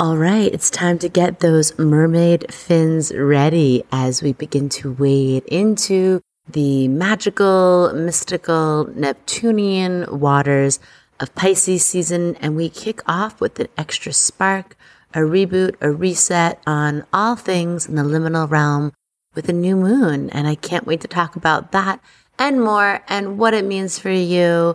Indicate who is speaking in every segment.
Speaker 1: All right, it's time to get those mermaid fins ready as we begin to wade into the magical, mystical, Neptunian waters of Pisces season. And we kick off with an extra spark, a reboot, a reset on all things in the liminal realm with a new moon. And I can't wait to talk about that and more and what it means for you.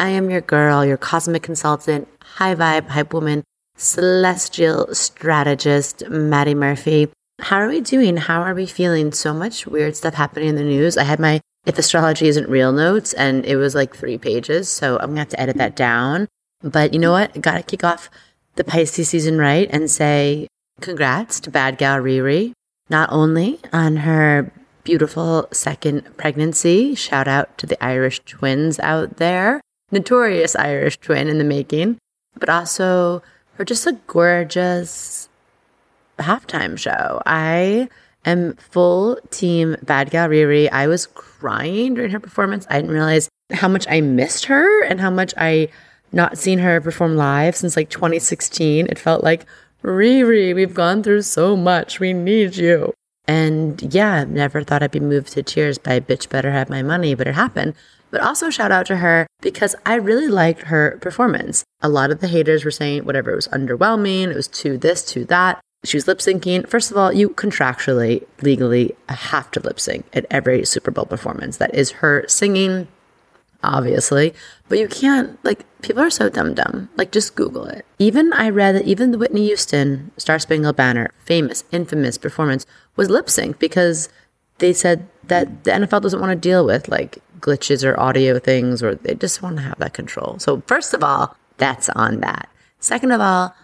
Speaker 1: I am your girl, your cosmic consultant, high vibe, hype woman, celestial strategist, Madi Murphy. How are we doing? How are we feeling? So much weird stuff happening in the news. I had my If Astrology Isn't Real notes, and it was like three pages. So I'm going to have to edit that down. But you know what? Got to kick off the Pisces season right and say congrats to Bad Gal Riri, not only on her beautiful second pregnancy. Shout out to the Irish twins out there notorious Irish twin in the making, but also for just a gorgeous halftime show. I am full team Bad Gal Riri. I was crying during her performance. I didn't realize how much I missed her and how much I not seen her perform live since like 2016. It felt like Riri, we've gone through so much. We need you. And yeah, never thought I'd be moved to tears by Bitch Better Have My Money, but it happened. But also shout out to her because I really liked her performance. A lot of the haters were saying whatever, it was underwhelming, it was too this, too that. She was lip syncing. First of all, you contractually, legally have to lip sync at every Super Bowl performance. That is her singing, obviously, but you can't, like, people are so dumb dumb. Like, just Google it. Even I read that even the Whitney Houston Star Spangled Banner, famous, infamous performance, was lip synced because they said that the NFL doesn't want to deal with like glitches or audio things, or they just want to have that control. So, first of all, that's on that. Second of all,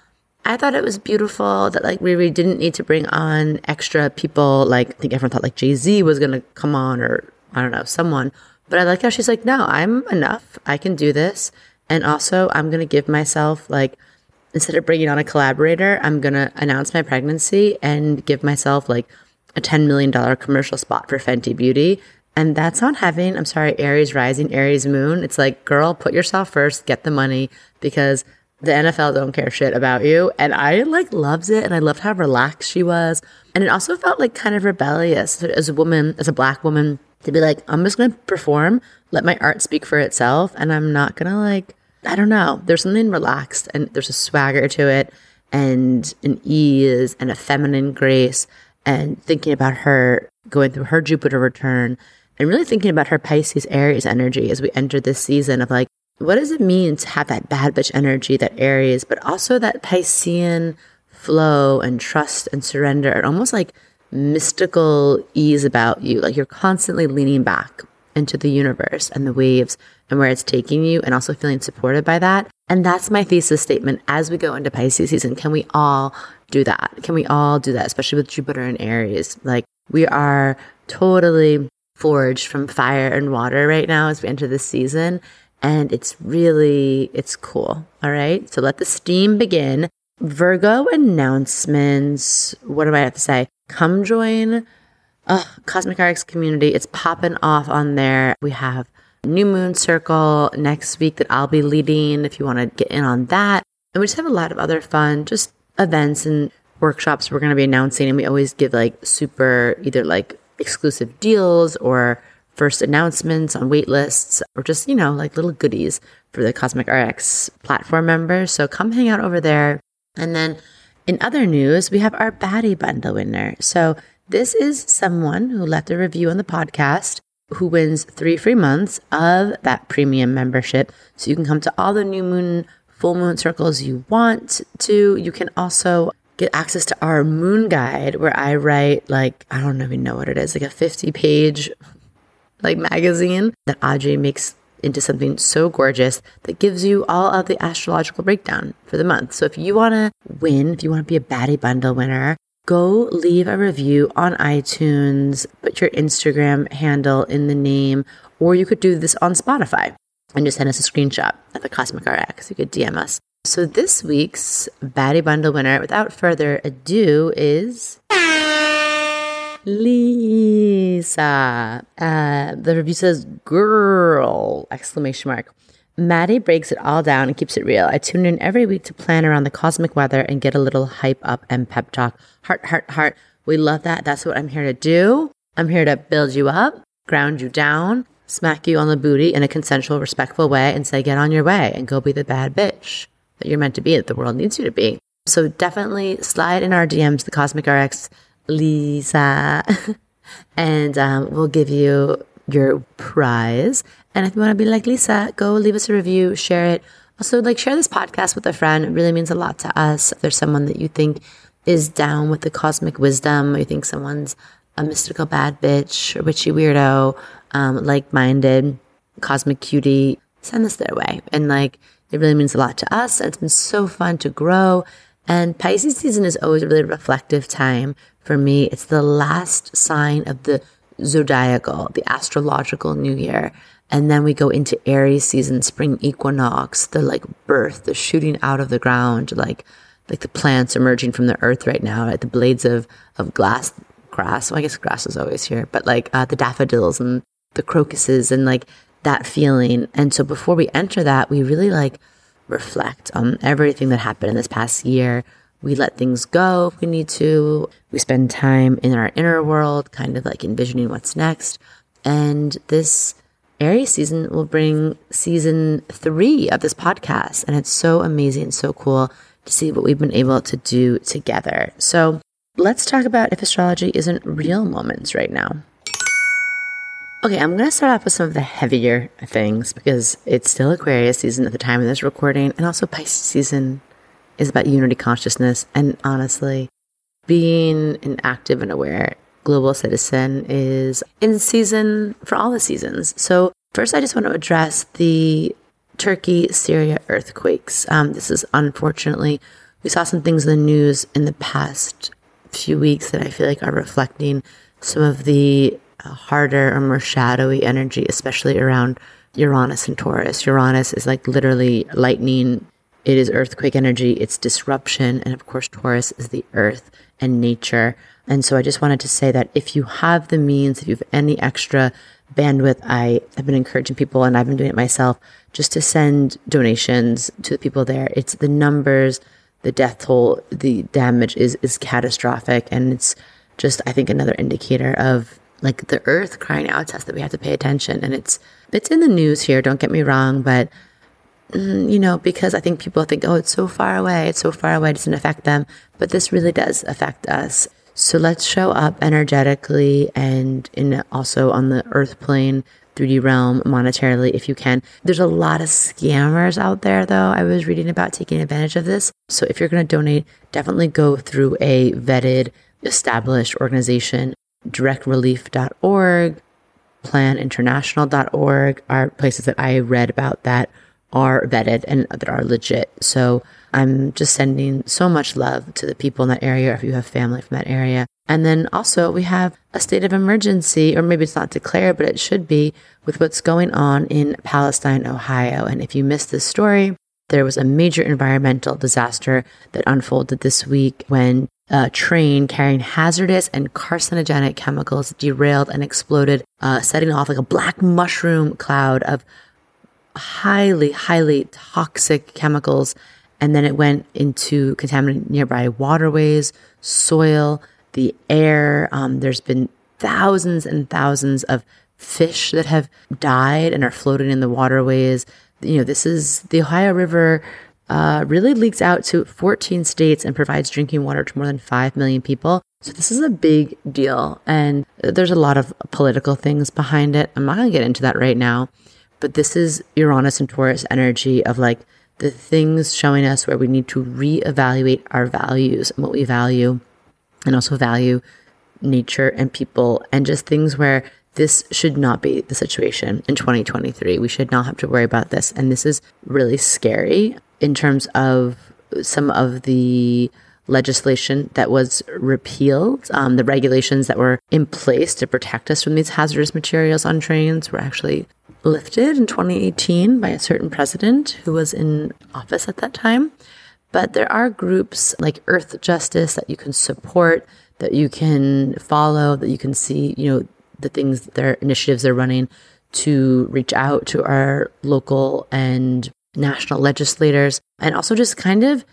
Speaker 1: I thought it was beautiful that like Riri didn't need to bring on extra people. Like I think everyone thought like Jay Z was gonna come on or I don't know someone. But I like how she's like, no, I'm enough. I can do this. And also, I'm gonna give myself like instead of bringing on a collaborator, I'm gonna announce my pregnancy and give myself like a $10 million commercial spot for Fenty Beauty. And that's not having, I'm sorry, Aries rising, Aries moon. It's like, girl, put yourself first, get the money because the NFL don't care shit about you. And I like loves it. And I loved how relaxed she was. And it also felt like kind of rebellious as a woman, as a black woman, to be like, I'm just going to perform, let my art speak for itself. And I'm not going to like, I don't know. There's something relaxed and there's a swagger to it and an ease and a feminine grace and thinking about her going through her Jupiter return and really thinking about her Pisces Aries energy as we enter this season of like, what does it mean to have that bad bitch energy, that Aries, but also that Piscean flow and trust and surrender and almost like mystical ease about you. Like you're constantly leaning back into the universe and the waves and where it's taking you and also feeling supported by that. And that's my thesis statement as we go into Pisces season. Can we all do that? Can we all do that, especially with Jupiter and Aries? Like we are totally forged from fire and water right now as we enter this season. And it's really, it's cool. All right. So let the steam begin. Virgo announcements. What do I have to say? Come join uh, Cosmic RX community. It's popping off on there. We have New Moon Circle next week that I'll be leading if you want to get in on that. And we just have a lot of other fun, just events and workshops we're going to be announcing. And we always give like super, either like exclusive deals or first announcements on wait lists or just, you know, like little goodies for the Cosmic RX platform members. So come hang out over there. And then in other news, we have our baddie bundle winner. So this is someone who left a review on the podcast who wins three free months of that premium membership. So you can come to all the new moon full moon circles you want to. You can also get access to our moon guide where I write like, I don't even know what it is, like a 50 page like magazine that Audrey makes into something so gorgeous that gives you all of the astrological breakdown for the month. So if you want to win, if you want to be a baddie bundle winner, go leave a review on iTunes, put your Instagram handle in the name, or you could do this on Spotify and just send us a screenshot of the Cosmic RX. You could DM us. So this week's Baddie Bundle winner, without further ado, is Lisa. Uh, the review says, girl, exclamation mark. Madi breaks it all down and keeps it real. I tune in every week to plan around the cosmic weather and get a little hype up and pep talk. Heart, heart, heart. We love that. That's what I'm here to do. I'm here to build you up, ground you down, smack you on the booty in a consensual, respectful way, and say, get on your way and go be the bad bitch that you're meant to be, that the world needs you to be. So definitely slide in our DMs, the Cosmic RX Lisa, and um, we'll give you your prize. And if you want to be like Lisa, go leave us a review, share it. Also, like share this podcast with a friend. It really means a lot to us. If there's someone that you think is down with the cosmic wisdom, or you think someone's a mystical bad bitch or witchy weirdo, um, like minded, cosmic cutie, send this their way. And like, it really means a lot to us. It's been so fun to grow. And Pisces season is always a really reflective time for me. It's the last sign of the zodiacal, the astrological new year. And then we go into Aries season, spring equinox, the like birth, the shooting out of the ground, like like the plants emerging from the earth right now, right? The blades of of glass grass. Well, I guess grass is always here, but like uh, the daffodils and the crocuses and like that feeling. And so before we enter that, we really like reflect on everything that happened in this past year. We let things go if we need to. We spend time in our inner world, kind of like envisioning what's next. And this Aries season will bring season three of this podcast. And it's so amazing, so cool to see what we've been able to do together. So let's talk about if astrology isn't real moments right now. Okay, I'm going to start off with some of the heavier things because it's still Aquarius season at the time of this recording, and also Pisces season is about unity consciousness. And honestly, being an active and aware global citizen is in season for all the seasons. So, first, I just want to address the Turkey Syria earthquakes. Um, this is unfortunately, we saw some things in the news in the past few weeks that I feel like are reflecting some of the harder or more shadowy energy, especially around Uranus and Taurus. Uranus is like literally lightning. It is earthquake energy. It's disruption. And of course, Taurus is the earth and nature. And so I just wanted to say that if you have the means, if you have any extra bandwidth, I have been encouraging people and I've been doing it myself just to send donations to the people there. It's the numbers, the death toll, the damage is, is catastrophic. And it's just, I think, another indicator of like the earth crying out to us that we have to pay attention. And it's, it's in the news here, don't get me wrong, but mm, you know, because I think people think, oh, it's so far away, it's so far away, it doesn't affect them. But this really does affect us. So let's show up energetically and in also on the earth plane, 3D realm, monetarily, if you can. There's a lot of scammers out there, though. I was reading about taking advantage of this. So if you're going to donate, definitely go through a vetted, established organization directrelief.org, planinternational.org are places that I read about that are vetted and that are legit. So I'm just sending so much love to the people in that area if you have family from that area. And then also we have a state of emergency, or maybe it's not declared, but it should be with what's going on in Palestine, Ohio. And if you missed this story, there was a major environmental disaster that unfolded this week when a train carrying hazardous and carcinogenic chemicals derailed and exploded, uh, setting off like a black mushroom cloud of highly, highly toxic chemicals. And then it went into contaminated nearby waterways, soil, the air. Um, there's been thousands and thousands of fish that have died and are floating in the waterways. You know, this is the Ohio River uh, really leaks out to 14 states and provides drinking water to more than 5 million people. So this is a big deal. And there's a lot of political things behind it. I'm not going to get into that right now, but this is Uranus and Taurus energy of like the things showing us where we need to reevaluate our values and what we value and also value nature and people and just things where this should not be the situation in 2023. We should not have to worry about this. And this is really scary in terms of some of the legislation that was repealed. Um, the regulations that were in place to protect us from these hazardous materials on trains were actually lifted in 2018 by a certain president who was in office at that time. But there are groups like Earth Justice that you can support, that you can follow, that you can see, you know, the things, their initiatives they're running to reach out to our local and national legislators and also just kind of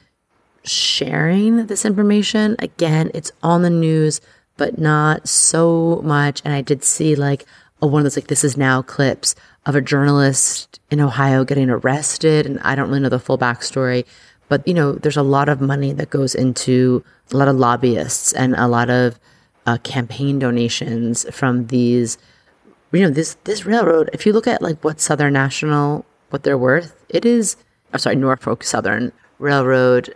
Speaker 1: sharing this information. Again, it's on the news, but not so much. And I did see like a one of those like this is now clips of a journalist in Ohio getting arrested. And I don't really know the full backstory, but you know, there's a lot of money that goes into a lot of lobbyists and a lot of uh, campaign donations from these. You know, this this railroad. If you look at like what Southern National, what they're worth, it is. I'm sorry, Norfolk Southern Railroad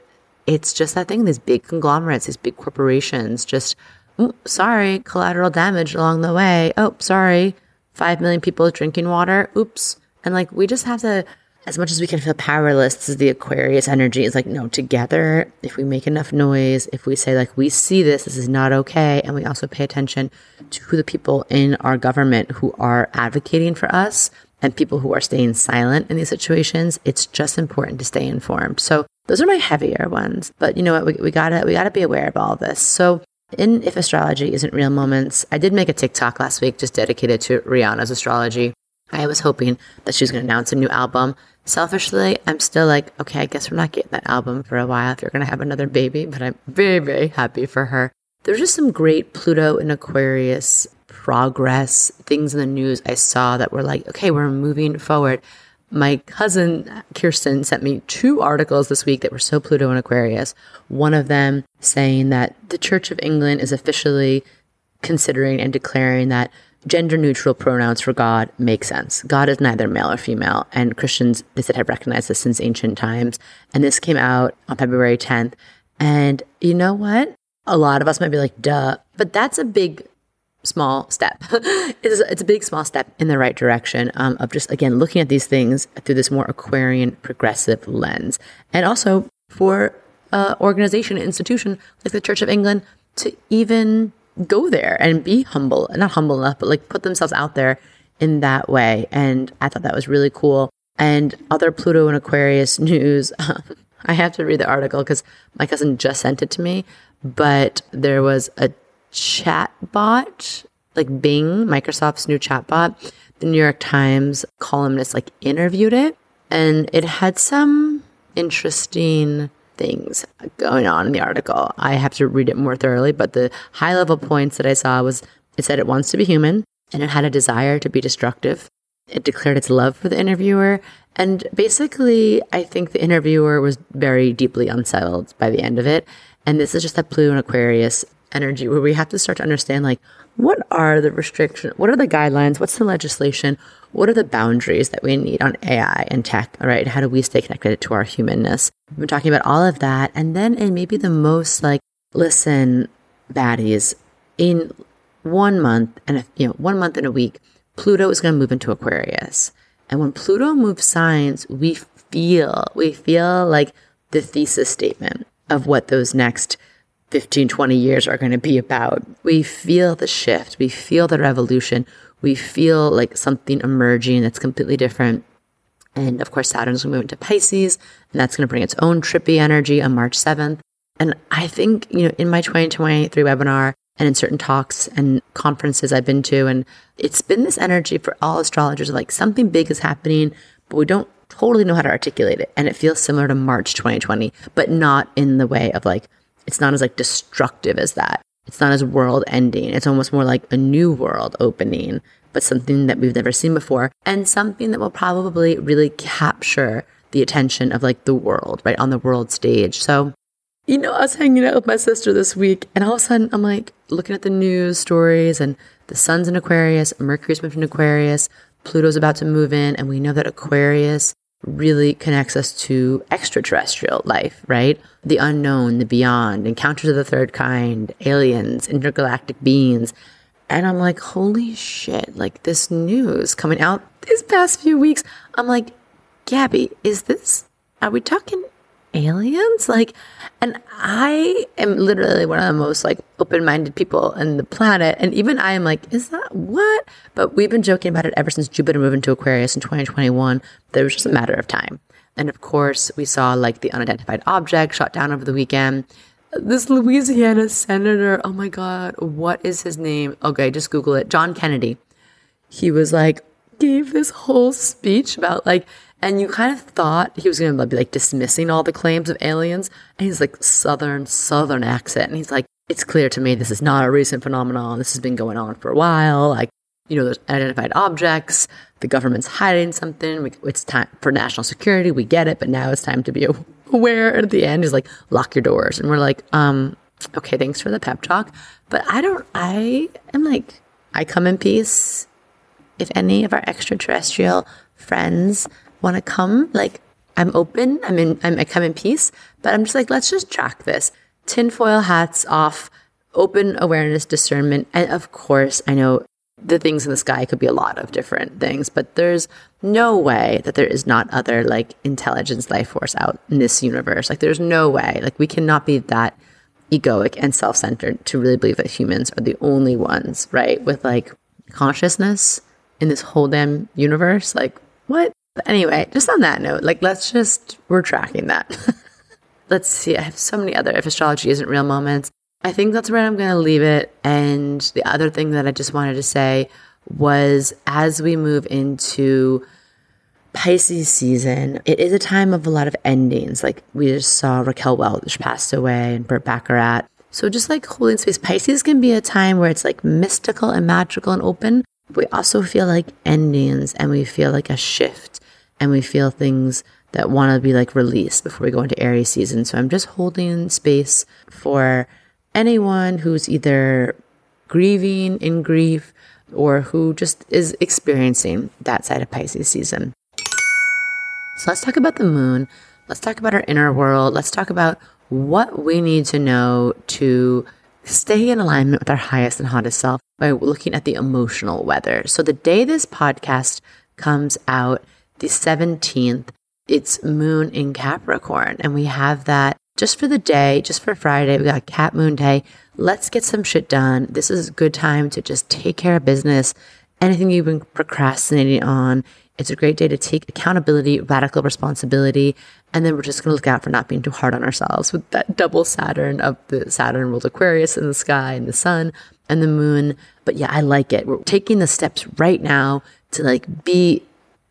Speaker 1: it's just that thing, these big conglomerates, these big corporations, just, oh, sorry, collateral damage along the way. Oh, sorry, 5 million people drinking water. Oops. And like, we just have to, as much as we can feel powerless, this is the Aquarius energy. It's like, no, together, if we make enough noise, if we say, like, we see this, this is not okay, and we also pay attention to the people in our government who are advocating for us and people who are staying silent in these situations, it's just important to stay informed. So those are my heavier ones. But you know what? We, we gotta we gotta be aware of all this. So in If Astrology Isn't Real Moments, I did make a TikTok last week just dedicated to Rihanna's astrology. I was hoping that she was going to announce a new album. Selfishly, I'm still like, okay, I guess we're not getting that album for a while if you're going to have another baby, but I'm very, very happy for her. There's just some great Pluto and Aquarius progress, things in the news I saw that were like, okay, we're moving forward. My cousin Kirsten sent me two articles this week that were so Pluto and Aquarius. One of them saying that the Church of England is officially considering and declaring that gender neutral pronouns for God make sense. God is neither male or female, and Christians, they said, have recognized this since ancient times. And this came out on February 10th. And you know what? A lot of us might be like, duh, but that's a big small step. it's, it's a big small step in the right direction um, of just, again, looking at these things through this more Aquarian progressive lens. And also for uh, organization, institution like the Church of England to even go there and be humble, not humble enough, but like put themselves out there in that way. And I thought that was really cool. And other Pluto and Aquarius news, I have to read the article because my cousin just sent it to me, but there was a chatbot, like Bing, Microsoft's new chatbot, the New York Times columnist like interviewed it and it had some interesting things going on in the article. I have to read it more thoroughly, but the high level points that I saw was it said it wants to be human and it had a desire to be destructive. It declared its love for the interviewer. And basically, I think the interviewer was very deeply unsettled by the end of it. And this is just that Pluto and Aquarius energy where we have to start to understand like what are the restrictions what are the guidelines what's the legislation what are the boundaries that we need on ai and tech all right? How do we stay connected to our humanness? We've been talking about all of that and then in maybe the most like listen baddies in one month and a, you know one month and a week pluto is going to move into aquarius. And when pluto moves signs we feel we feel like the thesis statement of what those next 15, 20 years are going to be about. We feel the shift, we feel the revolution, we feel like something emerging that's completely different. And of course, Saturn's going to move into Pisces, and that's going to bring its own trippy energy on March 7th. And I think, you know, in my 2023 webinar and in certain talks and conferences I've been to, and it's been this energy for all astrologers like something big is happening, but we don't totally know how to articulate it. And it feels similar to March 2020, but not in the way of like, it's not as like destructive as that. It's not as world ending. It's almost more like a new world opening, but something that we've never seen before and something that will probably really capture the attention of like the world, right? On the world stage. So, you know, I was hanging out with my sister this week and all of a sudden I'm like looking at the news stories and the sun's in Aquarius, Mercury's moved in Aquarius, Pluto's about to move in, and we know that Aquarius really connects us to extraterrestrial life, right? The unknown, the beyond, encounters of the third kind, aliens, intergalactic beings. And I'm like, holy shit, like this news coming out these past few weeks. I'm like, Gabby, is this, are we talking aliens? Like, and I am literally one of the most like open minded people in the planet. And even I am like, is that what? But we've been joking about it ever since Jupiter moved into Aquarius in 2021. That it was just a matter of time. And of course, we saw like the unidentified object shot down over the weekend. This Louisiana senator, oh my God, what is his name? Okay, just Google it. John Kennedy. He was like, gave this whole speech about like and you kind of thought he was going to be like dismissing all the claims of aliens. And he's like southern, southern accent. And he's like, it's clear to me this is not a recent phenomenon. This has been going on for a while. Like, you know, there's identified objects. The government's hiding something. It's time for national security. We get it, but now it's time to be aware. And at the end, he's like, lock your doors. And we're like, um, okay, thanks for the pep talk. But I don't, I am like, I come in peace. If any of our extraterrestrial friends want to come, like I'm open. I'm in. I'm, I come in peace. But I'm just like, let's just track this. Tinfoil hats off. Open awareness, discernment, and of course, I know the things in the sky could be a lot of different things, but there's no way that there is not other like intelligence life force out in this universe. Like there's no way. Like we cannot be that egoic and self-centered to really believe that humans are the only ones, right? With like consciousness in this whole damn universe. Like what? But anyway, just on that note, like let's just we're tracking that. let's see. I have so many other if astrology isn't real moments. I think that's where I'm going to leave it. And the other thing that I just wanted to say was as we move into Pisces season, it is a time of a lot of endings. Like we just saw Raquel Welch passed away and Burt Bacharach. So just like holding space, Pisces can be a time where it's like mystical and magical and open. We also feel like endings and we feel like a shift and we feel things that want to be like released before we go into Aries season. So I'm just holding space for anyone who's either grieving in grief or who just is experiencing that side of Pisces season. So let's talk about the moon. Let's talk about our inner world. Let's talk about what we need to know to stay in alignment with our highest and hottest self by looking at the emotional weather. So the day this podcast comes out, the 17th, it's moon in Capricorn. And we have that just for the day, just for Friday. We got Cap Moon Day. Let's get some shit done. This is a good time to just take care of business. Anything you've been procrastinating on. It's a great day to take accountability, radical responsibility. And then we're just going to look out for not being too hard on ourselves with that double Saturn of the Saturn ruled Aquarius in the sky and the sun and the moon. But yeah, I like it. We're taking the steps right now to like be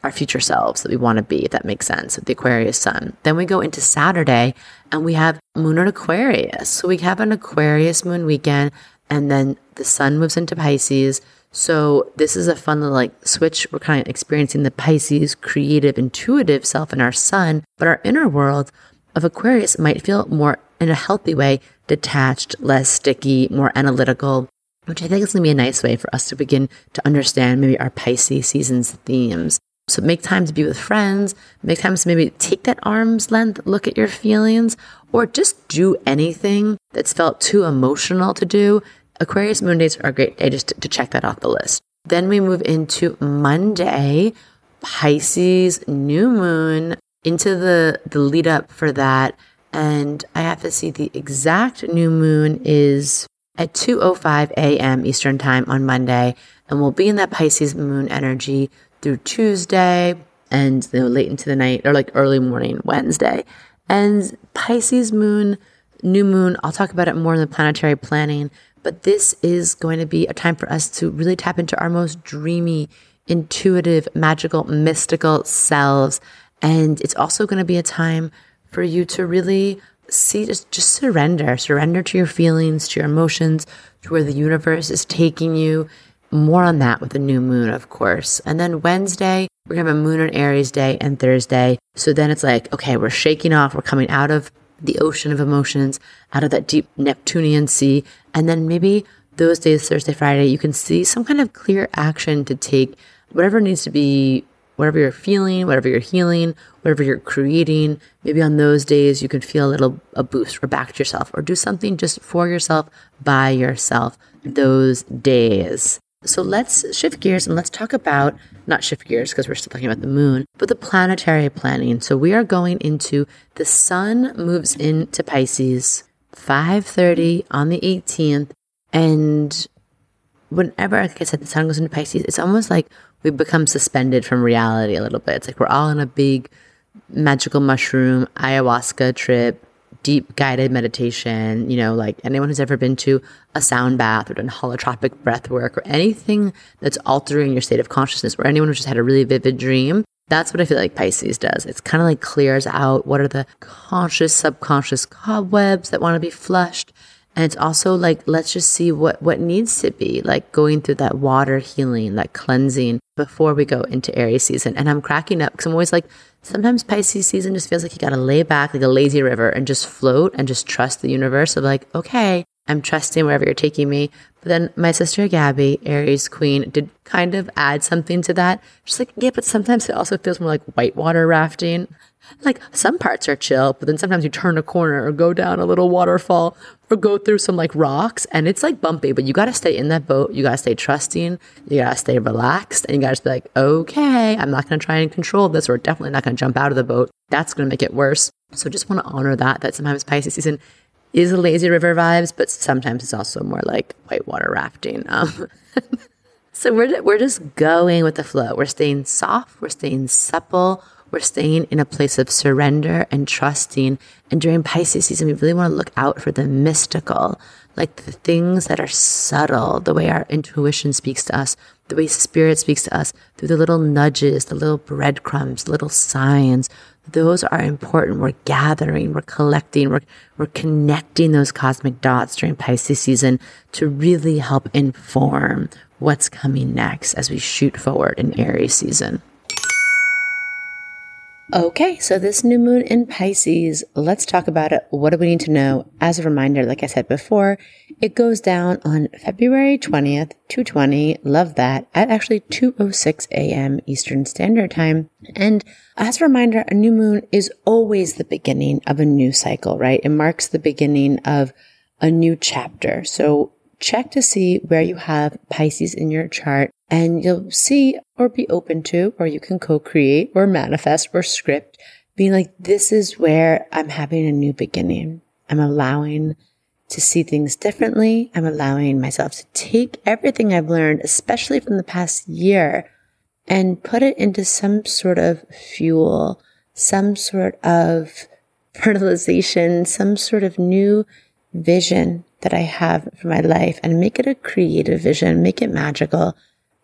Speaker 1: our future selves that we want to be, if that makes sense, with the Aquarius sun. Then we go into Saturday and we have moon in Aquarius. So we have an Aquarius moon weekend and then the sun moves into Pisces. So this is a fun little like switch. We're kind of experiencing the Pisces creative, intuitive self in our sun, but our inner world of Aquarius might feel more in a healthy way, detached, less sticky, more analytical, which I think is going to be a nice way for us to begin to understand maybe our Pisces season's themes. So make time to be with friends, make time to maybe take that arm's length, look at your feelings, or just do anything that's felt too emotional to do. Aquarius moon days are a great day just to, to check that off the list. Then we move into Monday, Pisces new moon, into the, the lead up for that. And I have to see the exact new moon is at 2:05 a.m. Eastern Time on Monday, and we'll be in that Pisces moon energy through Tuesday and you know, late into the night or like early morning Wednesday. And Pisces moon, new moon, I'll talk about it more in the planetary planning, but this is going to be a time for us to really tap into our most dreamy, intuitive, magical, mystical selves. And it's also going to be a time for you to really see, just, just surrender, surrender to your feelings, to your emotions, to where the universe is taking you more on that with the new moon, of course. And then Wednesday, we're going to have a moon and Aries day and Thursday. So then it's like, okay, we're shaking off. We're coming out of the ocean of emotions, out of that deep Neptunian sea. And then maybe those days, Thursday, Friday, you can see some kind of clear action to take whatever needs to be whatever you're feeling, whatever you're healing, whatever you're creating. Maybe on those days you can feel a little a boost or back to yourself or do something just for yourself by yourself those days. So let's shift gears and let's talk about not shift gears because we're still talking about the moon, but the planetary planning. So we are going into the sun moves into Pisces 5:30 on the 18th and whenever like I said the sun goes into Pisces, it's almost like we become suspended from reality a little bit. It's like we're all in a big magical mushroom ayahuasca trip deep guided meditation, you know, like anyone who's ever been to a sound bath or done holotropic breath work or anything that's altering your state of consciousness or anyone who's just had a really vivid dream, that's what I feel like Pisces does. It's kind of like clears out what are the conscious, subconscious cobwebs that want to be flushed. And it's also like, let's just see what, what needs to be like going through that water healing, that cleansing before we go into Aries season. And I'm cracking up because I'm always like, sometimes Pisces season just feels like you got to lay back like a lazy river and just float and just trust the universe of like, okay, I'm trusting wherever you're taking me. But then my sister Gabby, Aries queen, did kind of add something to that. She's like, yeah, but sometimes it also feels more like whitewater rafting. Like some parts are chill, but then sometimes you turn a corner or go down a little waterfall or go through some like rocks and it's like bumpy, but you got to stay in that boat. You got to stay trusting. You got to stay relaxed and you got to be like, okay, I'm not going to try and control this or definitely not going to jump out of the boat. That's going to make it worse. So just want to honor that, that sometimes Pisces season is a lazy river vibes, but sometimes it's also more like whitewater rafting. Um, so we're, we're just going with the flow. We're staying soft. We're staying supple. We're staying in a place of surrender and trusting. And during Pisces season, we really want to look out for the mystical, like the things that are subtle, the way our intuition speaks to us, the way spirit speaks to us through the little nudges, the little breadcrumbs, little signs. Those are important. We're gathering, we're collecting, we're, we're connecting those cosmic dots during Pisces season to really help inform what's coming next as we shoot forward in Aries season. Okay, so this new moon in Pisces, let's talk about it. What do we need to know? As a reminder, like I said before, it goes down on February 20th, 220. Love that. At actually 2:06 a.m. Eastern Standard Time. And as a reminder, a new moon is always the beginning of a new cycle, right? It marks the beginning of a new chapter. So check to see where you have Pisces in your chart and you'll see or be open to, or you can co-create or manifest or script being like, this is where I'm having a new beginning. I'm allowing to see things differently. I'm allowing myself to take everything I've learned, especially from the past year and put it into some sort of fuel, some sort of fertilization, some sort of new vision that I have for my life and make it a creative vision, make it magical.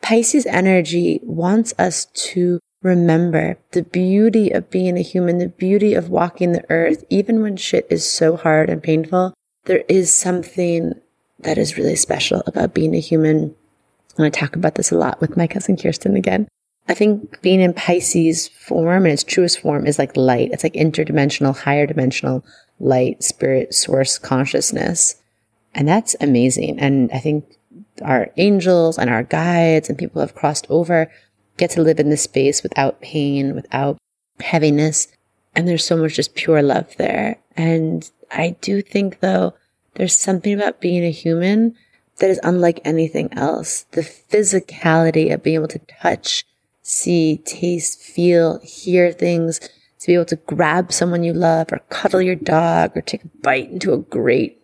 Speaker 1: Pisces energy wants us to remember the beauty of being a human, the beauty of walking the earth, even when shit is so hard and painful. There is something that is really special about being a human. And I talk about this a lot with my cousin Kirsten again. I think being in Pisces form in its truest form is like light. It's like interdimensional, higher dimensional light, spirit, source consciousness. And that's amazing. And I think our angels and our guides and people who have crossed over get to live in this space without pain, without heaviness. And there's so much just pure love there. And I do think though, there's something about being a human that is unlike anything else. The physicality of being able to touch, see, taste, feel, hear things, to be able to grab someone you love or cuddle your dog or take a bite into a great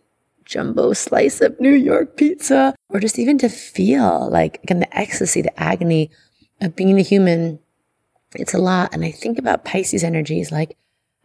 Speaker 1: jumbo slice of New York pizza, or just even to feel like, again, the ecstasy, the agony of being a human. It's a lot. And I think about Pisces energies like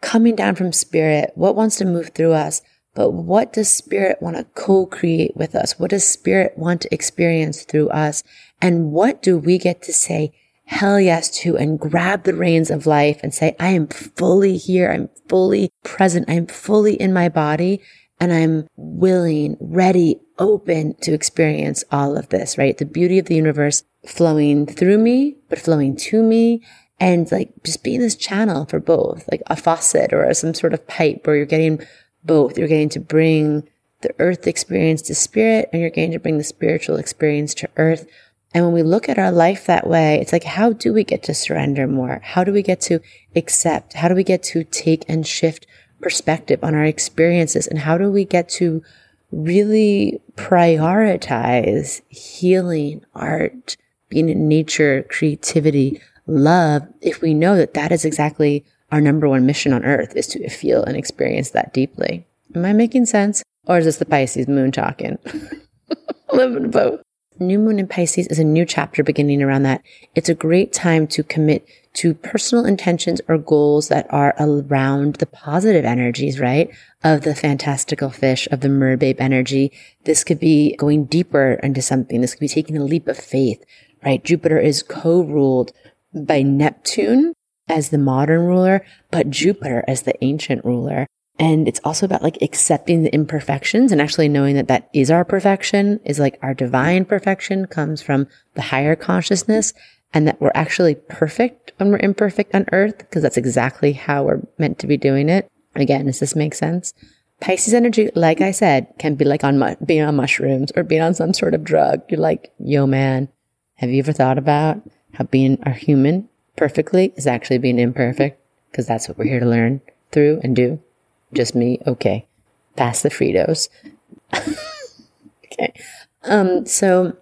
Speaker 1: coming down from spirit, what wants to move through us, but what does spirit want to co-create with us? What does spirit want to experience through us? And what do we get to say hell yes to and grab the reins of life and say, I am fully here. I'm fully present. I'm fully in my body and I'm willing, ready, open to experience all of this, right? The beauty of the universe flowing through me, but flowing to me and like just being this channel for both, like a faucet or some sort of pipe where you're getting both. You're getting to bring the earth experience to spirit and you're getting to bring the spiritual experience to earth. And when we look at our life that way, it's like, how do we get to surrender more? How do we get to accept? How do we get to take and shift perspective on our experiences? And how do we get to really prioritize healing, art, being in nature, creativity, love, if we know that that is exactly our number one mission on earth is to feel and experience that deeply. Am I making sense? Or is this the Pisces moon talking? Living both. New moon in Pisces is a new chapter beginning around that. It's a great time to commit to personal intentions or goals that are around the positive energies, right? Of the fantastical fish, of the merbabe energy. This could be going deeper into something. This could be taking a leap of faith, right? Jupiter is co-ruled by Neptune as the modern ruler, but Jupiter as the ancient ruler. And it's also about like accepting the imperfections and actually knowing that that is our perfection is like our divine perfection comes from the higher consciousness and that we're actually perfect when we're imperfect on earth because that's exactly how we're meant to be doing it. Again, does this make sense? Pisces energy, like I said, can be like on mu- being on mushrooms or being on some sort of drug. You're like, yo, man, have you ever thought about how being a human perfectly is actually being imperfect? Because that's what we're here to learn through and do. Just me? Okay. Pass the Fritos. okay. Um, so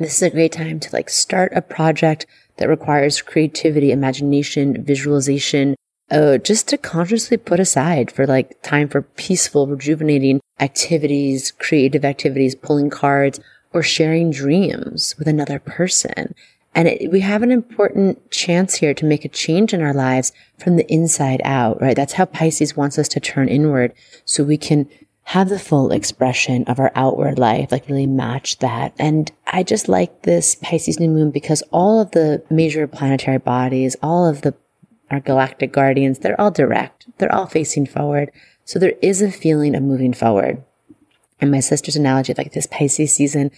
Speaker 1: this is a great time to like start a project that requires creativity, imagination, visualization, uh, just to consciously put aside for like time for peaceful, rejuvenating activities, creative activities, pulling cards, or sharing dreams with another person. And it, we have an important chance here to make a change in our lives from the inside out, right? That's how Pisces wants us to turn inward so we can have the full expression of our outward life, like really match that. And I just like this Pisces new moon because all of the major planetary bodies, all of the our galactic guardians, they're all direct. They're all facing forward. So there is a feeling of moving forward. And my sister's analogy, like this Pisces season,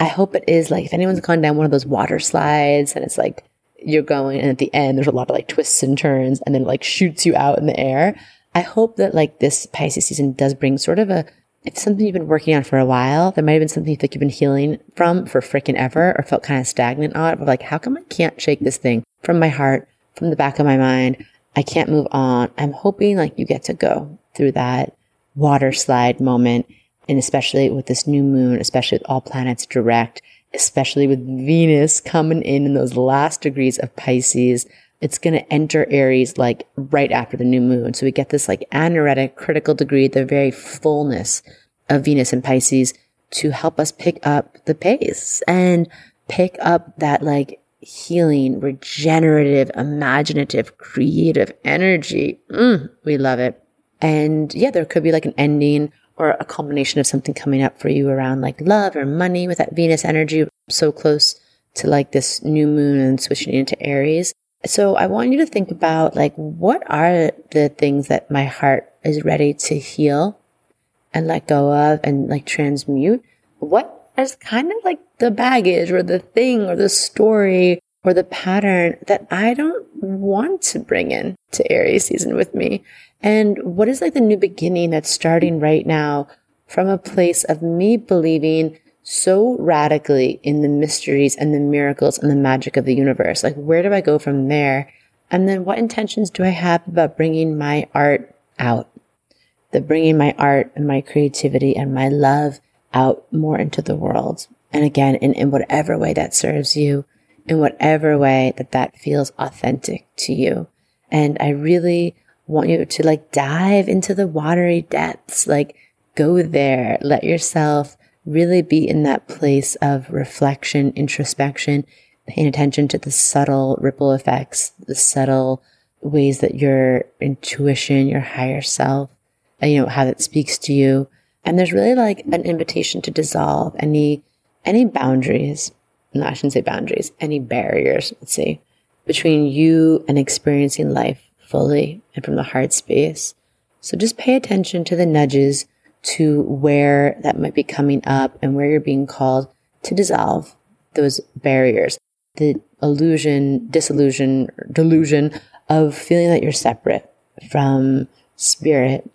Speaker 1: I hope it is like if anyone's gone down one of those water slides and it's like you're going and at the end there's a lot of like twists and turns and then it like shoots you out in the air. I hope that like this Pisces season does bring sort of a it's something you've been working on for a while. There might have been something think you've been healing from for freaking ever or felt kind of stagnant on. But like, how come I can't shake this thing from my heart, from the back of my mind? I can't move on. I'm hoping like you get to go through that water slide moment and especially with this new moon, especially with all planets direct, especially with Venus coming in in those last degrees of Pisces, it's going to enter Aries like right after the new moon. So we get this like anaretic critical degree, the very fullness of Venus and Pisces to help us pick up the pace and pick up that like healing, regenerative, imaginative, creative energy. Mm, we love it. And yeah, there could be like an ending or a combination of something coming up for you around like love or money with that Venus energy so close to like this new moon and switching into Aries. So I want you to think about like, what are the things that my heart is ready to heal and let go of and like transmute? What is kind of like the baggage or the thing or the story or the pattern that I don't want to bring in to Aries season with me? And what is like the new beginning that's starting right now from a place of me believing so radically in the mysteries and the miracles and the magic of the universe? Like, where do I go from there? And then what intentions do I have about bringing my art out? The bringing my art and my creativity and my love out more into the world. And again, in, in whatever way that serves you, in whatever way that that feels authentic to you. And I really want you to like dive into the watery depths, like go there, let yourself really be in that place of reflection, introspection, paying attention to the subtle ripple effects, the subtle ways that your intuition, your higher self, uh, you know, how that speaks to you. And there's really like an invitation to dissolve any, any boundaries. No, I shouldn't say boundaries, any barriers, let's see, between you and experiencing life fully and from the heart space. So just pay attention to the nudges to where that might be coming up and where you're being called to dissolve those barriers. The illusion, disillusion, delusion of feeling that you're separate from spirit,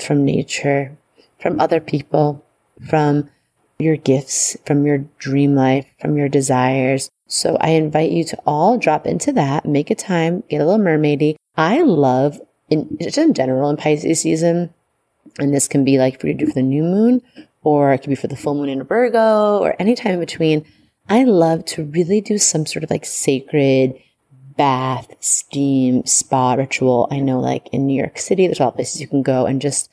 Speaker 1: from nature, from other people, from your gifts, from your dream life, from your desires. So I invite you to all drop into that, make a time, get a little mermaidy. I love in just in general in Pisces season, and this can be like for you to do for the new moon, or it could be for the full moon in a Virgo, or any time in between. I love to really do some sort of like sacred bath, steam, spa ritual. I know like in New York City, there's a lot of places you can go and just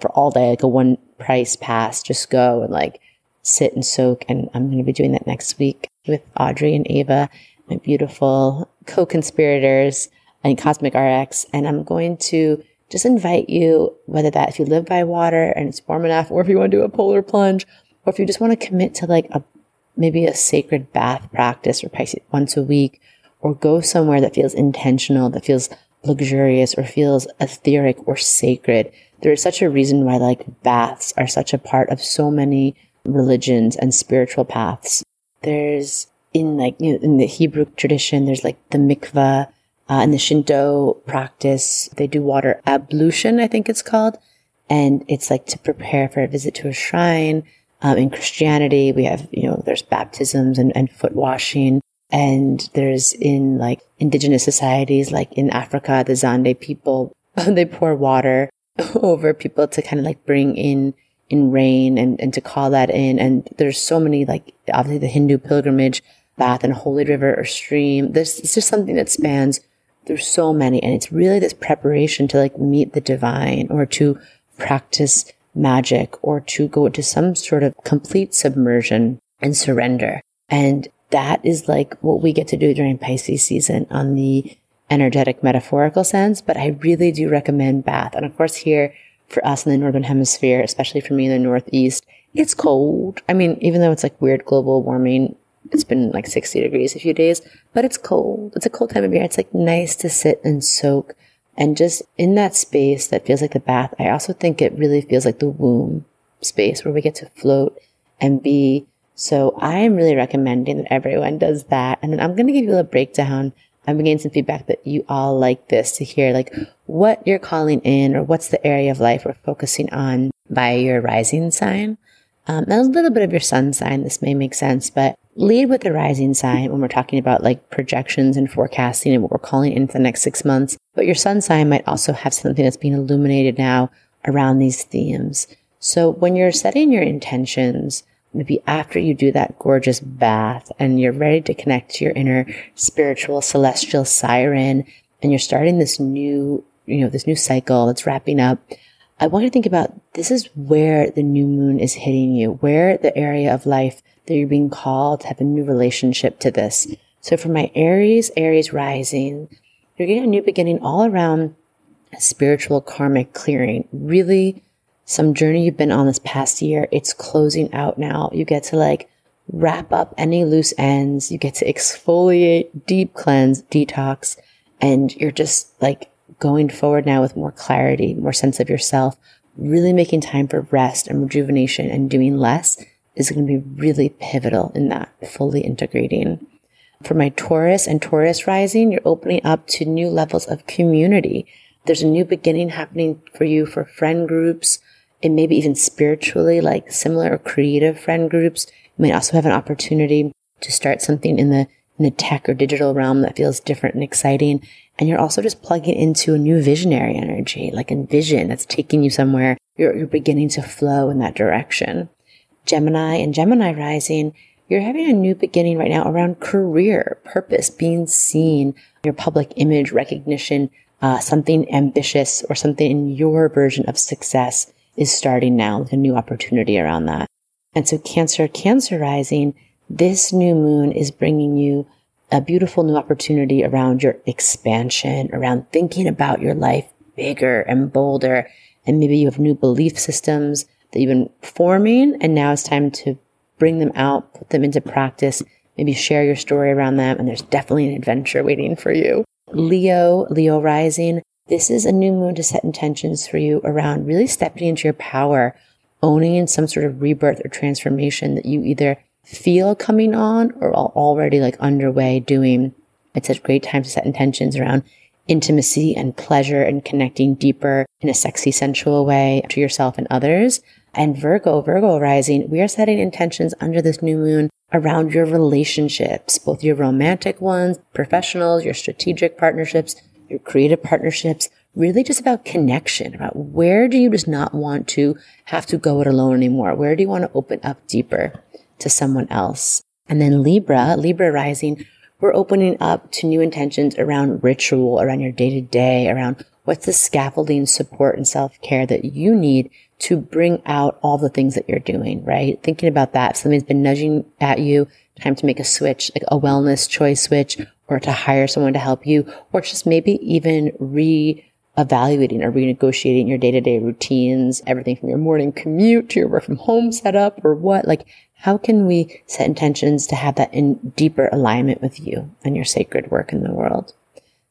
Speaker 1: for all day, like a one price pass, just go and like sit and soak. And I'm going to be doing that next week with Audrey and Ava, my beautiful co-conspirators and Cosmic RX. And I'm going to just invite you, whether that if you live by water and it's warm enough, or if you want to do a polar plunge, or if you just want to commit to like a maybe a sacred bath practice or once a week, or go somewhere that feels intentional, that feels luxurious, or feels etheric or sacred. There is such a reason why like baths are such a part of so many religions and spiritual paths. There's in like you know, in the Hebrew tradition, there's like the mikvah. Uh, in the Shinto practice, they do water ablution, I think it's called. And it's like to prepare for a visit to a shrine. Um, in Christianity, we have, you know, there's baptisms and, and foot washing. And there's in like indigenous societies, like in Africa, the Zande people, they pour water over people to kind of like bring in in rain and, and to call that in. And there's so many, like obviously the Hindu pilgrimage, bath in a holy river or stream. This is just something that spans There's so many. And it's really this preparation to like meet the divine or to practice magic or to go into some sort of complete submersion and surrender. And that is like what we get to do during Pisces season on the energetic metaphorical sense. But I really do recommend bath. And of course, here for us in the northern hemisphere, especially for me in the northeast, it's cold. I mean, even though it's like weird global warming, it's been like 60 degrees a few days, but it's cold. It's a cold time of year. It's like nice to sit and soak and just in that space that feels like the bath. I also think it really feels like the womb space where we get to float and be. So I am really recommending that everyone does that. And then I'm going to give you a breakdown I'm getting some feedback that you all like this to hear like what you're calling in or what's the area of life we're focusing on by your rising sign. Um, and a little bit of your sun sign. This may make sense, but lead with the rising sign when we're talking about like projections and forecasting and what we're calling in for the next six months. But your sun sign might also have something that's being illuminated now around these themes. So when you're setting your intentions, maybe after you do that gorgeous bath and you're ready to connect to your inner spiritual celestial siren and you're starting this new, you know, this new cycle that's wrapping up. I want you to think about this is where the new moon is hitting you, where the area of life that you're being called to have a new relationship to this. So for my Aries, Aries rising, you're getting a new beginning all around spiritual karmic clearing, really some journey you've been on this past year. It's closing out now. You get to like wrap up any loose ends. You get to exfoliate, deep cleanse, detox, and you're just like going forward now with more clarity, more sense of yourself, really making time for rest and rejuvenation and doing less is going to be really pivotal in that fully integrating. For my Taurus and Taurus rising, you're opening up to new levels of community. There's a new beginning happening for you for friend groups, and maybe even spiritually, like similar or creative friend groups. You might also have an opportunity to start something in the in the tech or digital realm that feels different and exciting. And you're also just plugging into a new visionary energy, like a vision that's taking you somewhere. You're, you're beginning to flow in that direction. Gemini and Gemini rising, you're having a new beginning right now around career, purpose, being seen, your public image recognition, uh, something ambitious or something in your version of success is starting now with a new opportunity around that. And so Cancer, Cancer rising, this new moon is bringing you a beautiful new opportunity around your expansion, around thinking about your life bigger and bolder. And maybe you have new belief systems that you've been forming and now it's time to bring them out, put them into practice, maybe share your story around them. And there's definitely an adventure waiting for you. Leo, Leo rising, this is a new moon to set intentions for you around really stepping into your power, owning some sort of rebirth or transformation that you either feel coming on or are already like underway doing. It's a great time to set intentions around intimacy and pleasure and connecting deeper in a sexy, sensual way to yourself and others. And Virgo, Virgo rising, we are setting intentions under this new moon around your relationships, both your romantic ones, professionals, your strategic partnerships, your creative partnerships, really just about connection, about where do you just not want to have to go it alone anymore? Where do you want to open up deeper to someone else? And then Libra, Libra rising, we're opening up to new intentions around ritual, around your day to day, around what's the scaffolding support and self care that you need to bring out all the things that you're doing, right? Thinking about that. Something's been nudging at you, time to make a switch, like a wellness choice switch, or to hire someone to help you, or just maybe even re evaluating or renegotiating your day to day routines, everything from your morning commute to your work from home setup or what, like how can we set intentions to have that in deeper alignment with you and your sacred work in the world?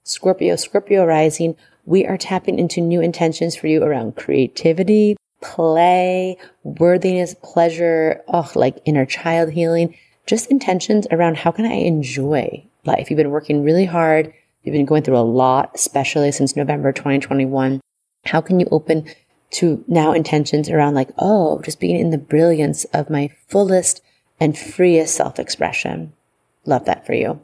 Speaker 1: Scorpio, Scorpio rising, we are tapping into new intentions for you around creativity, play, worthiness, pleasure, oh, like inner child healing, just intentions around how can I enjoy life? You've been working really hard. You've been going through a lot, especially since November 2021. How can you open to now intentions around like, oh, just being in the brilliance of my fullest and freest self expression? Love that for you.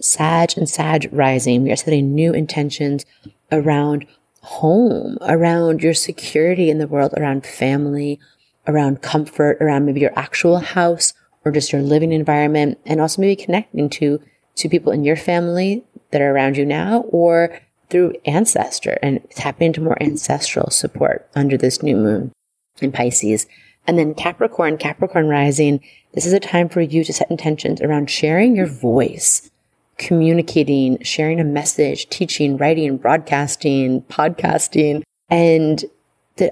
Speaker 1: Sag and Sag rising, we are setting new intentions around home, around your security in the world, around family, around comfort, around maybe your actual house or just your living environment, and also maybe connecting to to people in your family that are around you now or through ancestor and tapping into more ancestral support under this new moon in Pisces. And then Capricorn, Capricorn rising, this is a time for you to set intentions around sharing your voice, communicating, sharing a message, teaching, writing, broadcasting, podcasting. And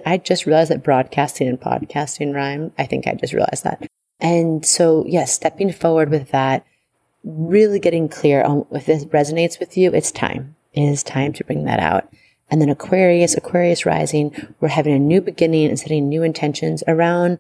Speaker 1: I just realized that broadcasting and podcasting rhyme. I think I just realized that. And so, yes, stepping forward with that, really getting clear on if this resonates with you, it's time. It is time to bring that out. And then Aquarius, Aquarius rising, we're having a new beginning and setting new intentions around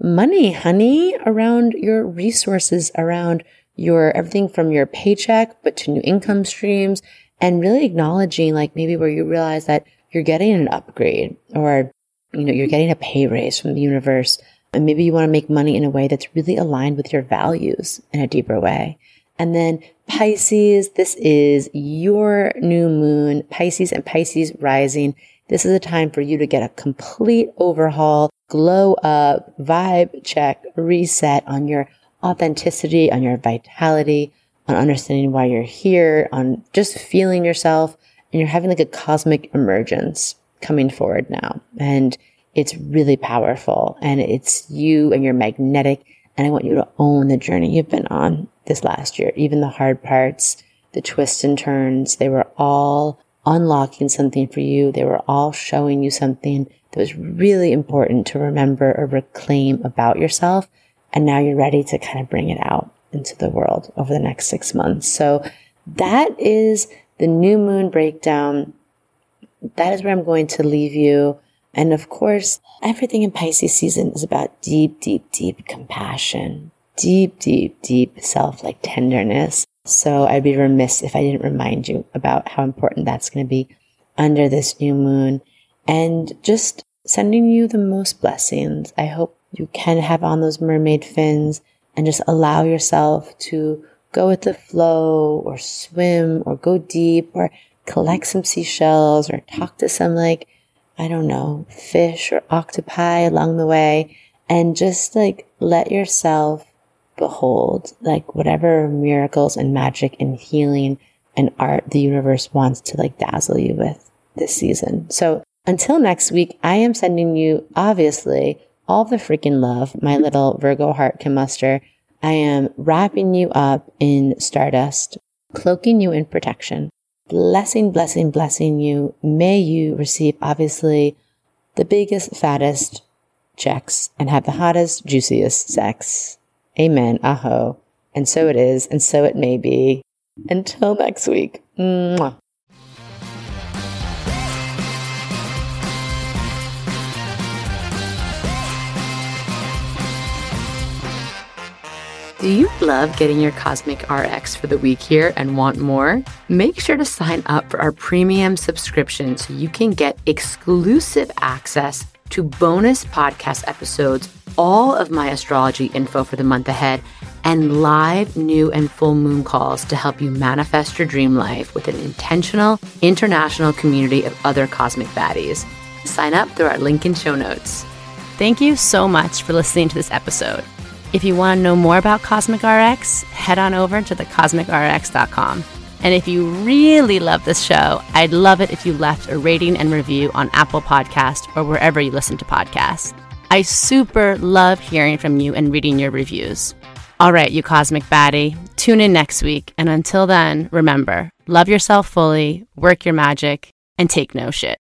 Speaker 1: money, honey, around your resources, around your everything from your paycheck, but to new income streams and really acknowledging like maybe where you realize that you're getting an upgrade or, you know, you're getting a pay raise from the universe. And maybe you want to make money in a way that's really aligned with your values in a deeper way. And then Pisces, this is your new moon, Pisces and Pisces rising. This is a time for you to get a complete overhaul, glow up, vibe check, reset on your authenticity, on your vitality, on understanding why you're here, on just feeling yourself. And you're having like a cosmic emergence coming forward now. And it's really powerful and it's you and you're magnetic. And I want you to own the journey you've been on this last year. Even the hard parts, the twists and turns, they were all unlocking something for you. They were all showing you something that was really important to remember or reclaim about yourself. And now you're ready to kind of bring it out into the world over the next six months. So that is the new moon breakdown. That is where I'm going to leave you. And of course, everything in Pisces season is about deep, deep, deep compassion, deep, deep, deep self like tenderness. So I'd be remiss if I didn't remind you about how important that's going to be under this new moon and just sending you the most blessings. I hope you can have on those mermaid fins and just allow yourself to go with the flow or swim or go deep or collect some seashells or talk to some like, I don't know, fish or octopi along the way and just like let yourself behold, like whatever miracles and magic and healing and art the universe wants to like dazzle you with this season. So until next week, I am sending you obviously all the freaking love my little Virgo heart can muster. I am wrapping you up in stardust, cloaking you in protection, blessing, blessing, blessing you. May you receive obviously the biggest, fattest checks and have the hottest, juiciest sex Amen. Aho. And so it is, and so it may be. Until next week. Mwah.
Speaker 2: Do you love getting your Cosmic RX for the week here and want more? Make sure to sign up for our premium subscription so you can get exclusive access
Speaker 1: to bonus podcast episodes, all of my astrology info for the month ahead, and live new and full moon calls to help you manifest your dream life with an intentional international community of other cosmic baddies. Sign up through our link in show notes.
Speaker 2: Thank you so much for listening to this episode. If you want to know more about Cosmic RX, head on over to thecosmicrx.com. And if you really love this show, I'd love it if you left a rating and review on Apple Podcast or wherever you listen to podcasts. I super love hearing from you and reading your reviews. All right, you cosmic baddie, tune in next week. And until then, remember love yourself fully, work your magic, and take no shit.